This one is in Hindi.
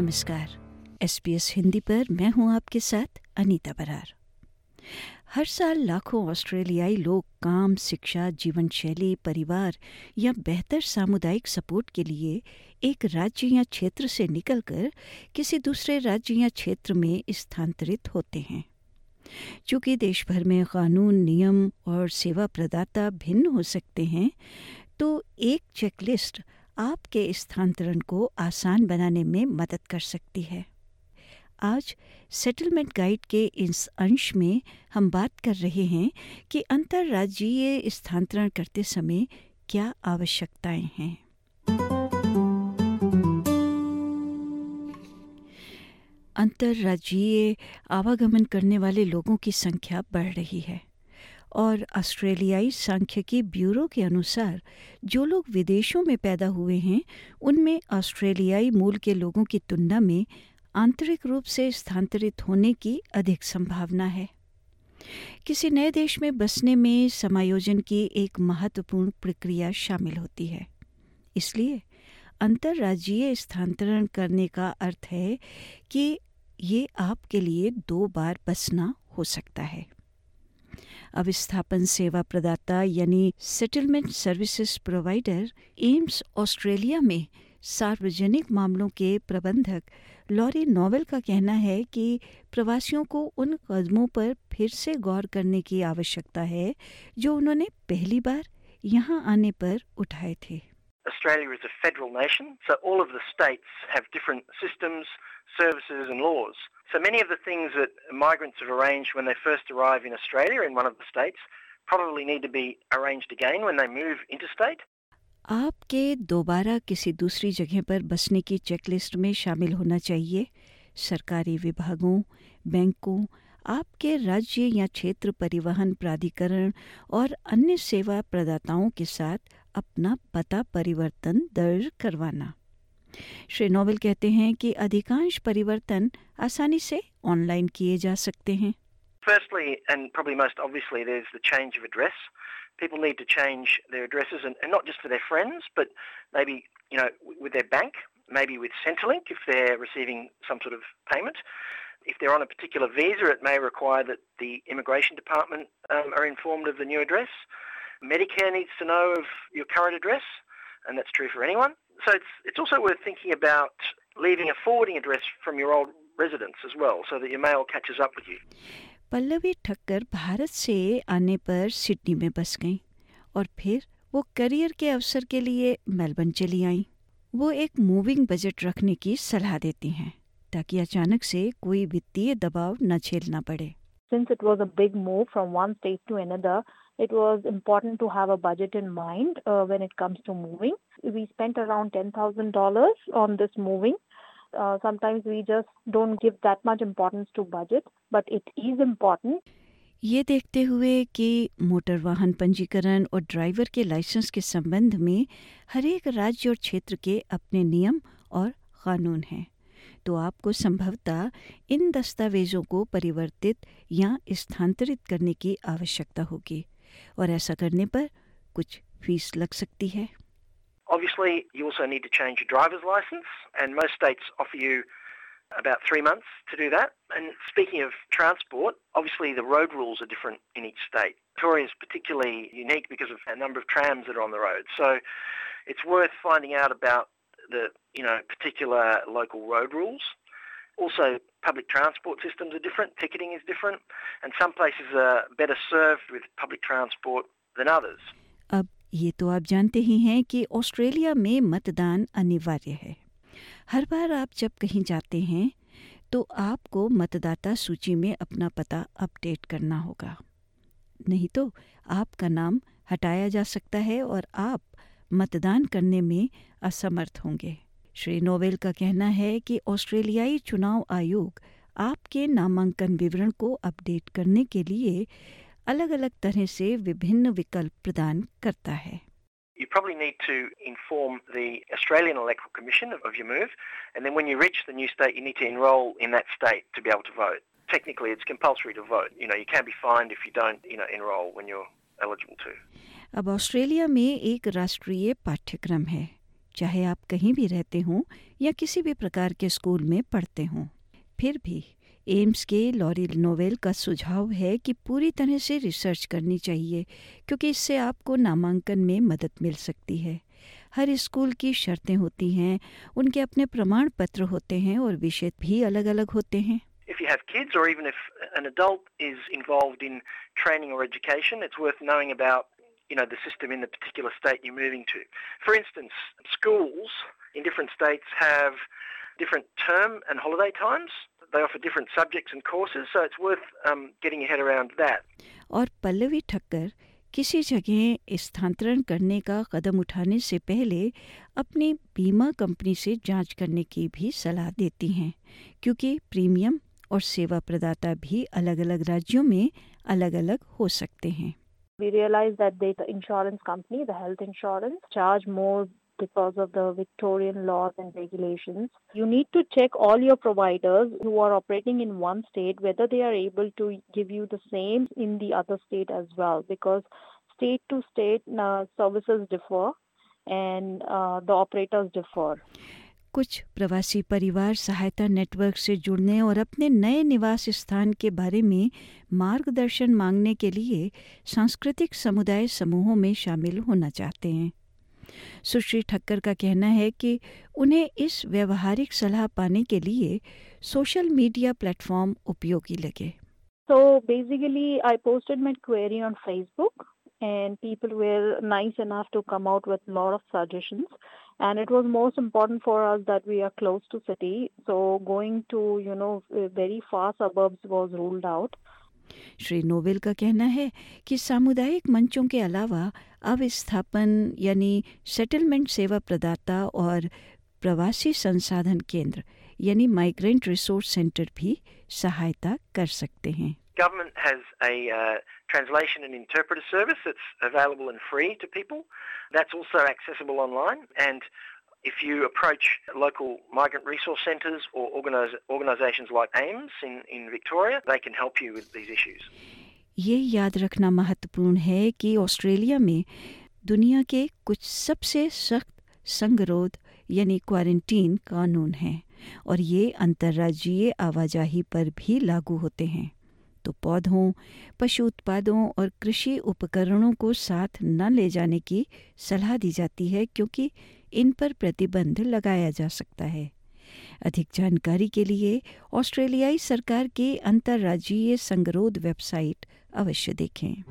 नमस्कार। एसबीएस हिंदी पर मैं हूँ आपके साथ अनीता बरार। हर साल लाखों ऑस्ट्रेलियाई लोग काम, शिक्षा जीवन शैली परिवार या बेहतर सामुदायिक सपोर्ट के लिए एक राज्य या क्षेत्र से निकलकर किसी दूसरे राज्य या क्षेत्र में स्थानांतरित होते हैं। चूँकि देश भर में कानून, नियम और सेवा प्रदाता भिन्न हो सकते हैं तो एक चेकलिस्ट आपके स्थानांतरण को आसान बनाने में मदद कर सकती है। आज सेटलमेंट गाइड के इस अंश में हम बात कर रहे हैं कि अंतर्राज्यीय स्थानांतरण करते समय क्या आवश्यकताएँ हैं। अंतर्राज्यीय आवागमन करने वाले लोगों की संख्या बढ़ रही है। और ऑस्ट्रेलियाई सांख्यिकी ब्यूरो के अनुसार, जो लोग विदेशों में पैदा हुए हैं, उनमें ऑस्ट्रेलियाई मूल के लोगों की तुलना में आंतरिक रूप से स्थानांतरित होने की अधिक संभावना है। किसी नए देश में बसने में समायोजन की एक महत्वपूर्ण प्रक्रिया शामिल होती है। इसलिए अंतर्राज्यीय स्थानांतरण करने का अर्थ है कि ये आपके लिए दो बार बसना हो सकता है। अविस्थापन सेवा प्रदाता यानी settlement services provider AMES Australia में सार्वजनिक मामलों के प्रबंधक लॉरी नोवेल का कहना है कि प्रवासियों को उन कदमों पर फिर से गौर करने की आवश्यकता है जो उन्होंने पहली बार यहाँ आने पर उठाए थे। Australia is a federal nation, so all of the states have different systems, services, and laws. So many of the things that migrants have arranged when they first arrive in Australia in one of the states probably need to be arranged again when they move interstate. आपके दोबारा किसी दूसरी जगह पर बसने की चेकलिस्ट में शामिल होना चाहिए सरकारी विभागों बैंकों आपके राज्य या क्षेत्र परिवहन प्राधिकरण और अन्य सेवा प्रदाताओं के साथ अपना पता परिवर्तन दर्ज करवाना श्री नोबल कहते हैं कि अधिकांश परिवर्तन आसानी से ऑनलाइन किए जा सकते हैं Firstly, and probably most obviously, there's the change of address. People need to change their addresses, and, and not just for their friends, but maybe you know with their bank, maybe with Centrelink if they're receiving some sort of payment. If they're on a particular visa, it may require that the immigration department um, are informed of the new address. Medicare needs to know of your current address, and that's true for anyone. So it's, it's also worth thinking about leaving a forwarding address from your old residence as well, so that your mail catches up with you. Pallavi Thakkar Bharat से आने पर सिडनी में बस गईं और फिर वो करियर के अवसर के लिए मेलबर्न चली आईं। वो एक मूविंग बजट रखने की सलाह देती हैं ताकि अचानक से कोई वित्तीय दबाव न झेलना पड़े Since it was a big move from one state to another, it was important to have a budget in mind uh, when it comes to moving. We spent around $10,000 on this moving. Uh, sometimes we just don't give that much importance to budget, but it is important. ये देखते हुए कि मोटर वाहन पंजीकरण और ड्राइवर के लाइसेंस के संबंध में हर एक राज्य और क्षेत्र के अपने नियम और कानून हैं तो आपको संभवतः इन दस्तावेजों को परिवर्तित या स्थानांतरित करने की आवश्यकता होगी और ऐसा करने पर कुछ फीस लग सकती है Obviously, you also need to change your driver's license, and most states offer you about three months to do that. And speaking of transport, obviously the road rules are different in each state. Victoria is particularly unique because of a number of trams that are on the road. So it's worth finding out about the you know particular local road rules. Also, public transport systems are different. Ticketing is different, and some places are better served with public transport than others. अब ये तो आप जानते ही हैं कि ऑस्ट्रेलिया में मतदान अनिवार्य है हर बार आप जब कहीं जाते हैं तो आपको मतदाता सूची में अपना पता अपडेट करना होगा नहीं तो आपका नाम हटाया जा सकता है और आप मतदान करने में असमर्थ होंगे श्री नोवेल का कहना है कि ऑस्ट्रेलियाई चुनाव आयोग आपके नामांकन विवरण को अपडेट करने के लिए अलग अलग तरह से विभिन्न विकल्प प्रदान करता है You probably need to inform the Australian Electoral Commission of, your move, and then when you reach the new state, you need to enrol in that state to be able to vote. Technically, it's compulsory to vote. You know, you can be fined if you don't, you know, enrol when you're eligible to. अब ऑस्ट्रेलिया में एक राष्ट्रीय पाठ्यक्रम है चाहे आप कहीं भी रहते हों या किसी भी प्रकार के स्कूल में पढ़ते हों। फिर भी एम्स के लॉरी नोवेल का सुझाव है कि पूरी तरह से रिसर्च करनी चाहिए क्योंकि इससे आपको नामांकन में मदद मिल सकती है। हर स्कूल की शर्तें होती हैं उनके अपने प्रमाण पत्र होते हैं और विषय भी अलग अलग होते हैं। If you have kids or even if an adult is involved in training or education, it's worth knowing about you know the system in the particular state you're moving to. For instance, schools in different states have different term and holiday times. They offer different subjects and courses, so it's worth um, getting your head around that. और पल्लवी ठक्कर किसी जगह स्थानांतरण करने का कदम उठाने से पहले अपनी बीमा कंपनी से जांच करने की भी सलाह देती हैं क्योंकि प्रीमियम और सेवा प्रदाता भी अलग अलग राज्यों में अलग अलग हो सकते हैं we realized that the insurance company, the health insurance, charge more because of the Victorian laws and regulations. You need to check all your providers who are operating in one state whether they are able to give you the same in the other state as well because state to state uh, services differ and uh, the operators differ. कुछ प्रवासी परिवार सहायता नेटवर्क से जुड़ने और अपने नए निवास स्थान के बारे में मार्गदर्शन मांगने के लिए सांस्कृतिक समुदाय समूहों में शामिल होना चाहते हैं सुश्री ठक्कर का कहना है कि उन्हें इस व्यवहारिक सलाह पाने के लिए सोशल मीडिया प्लेटफॉर्म उपयोगी लगे So basically, I posted my query on Facebook, and people were nice enough to come out with a of suggestions. And it was most important for us that we are close to city. So going to you know very far suburbs was ruled out. Shri Noel का कहना है कि सामुदायिक मंचों के अलावा अब स्थापन यानी सेटलमेंट सेवा प्रदाता और प्रवासी संसाधन केंद्र यानी माइग्रेंट रिसोर्स सेंटर भी सहायता कर सकते हैं Government has a uh, translation and interpreter service that's available and free to people. That's also accessible online. And if you approach local migrant resource centres or organise, organisations like AIMS in, in Victoria, they can help you with these issues. ये याद रखना महत्वपूर्ण है कि ऑस्ट्रेलिया में दुनिया के कुछ सबसे सख्त संगरोध यानी क्वारंटीन कानून हैं और ये अंतर्राज्यीय आवाजाही पर भी लागू होते हैं तो पौधों, पशु उत्पादों और कृषि उपकरणों को साथ न ले जाने की सलाह दी जाती है क्योंकि इन पर प्रतिबंध लगाया जा सकता है। अधिक जानकारी के लिए ऑस्ट्रेलियाई सरकार के अंतर्राज्यीय संगरोध वेबसाइट अवश्य देखें।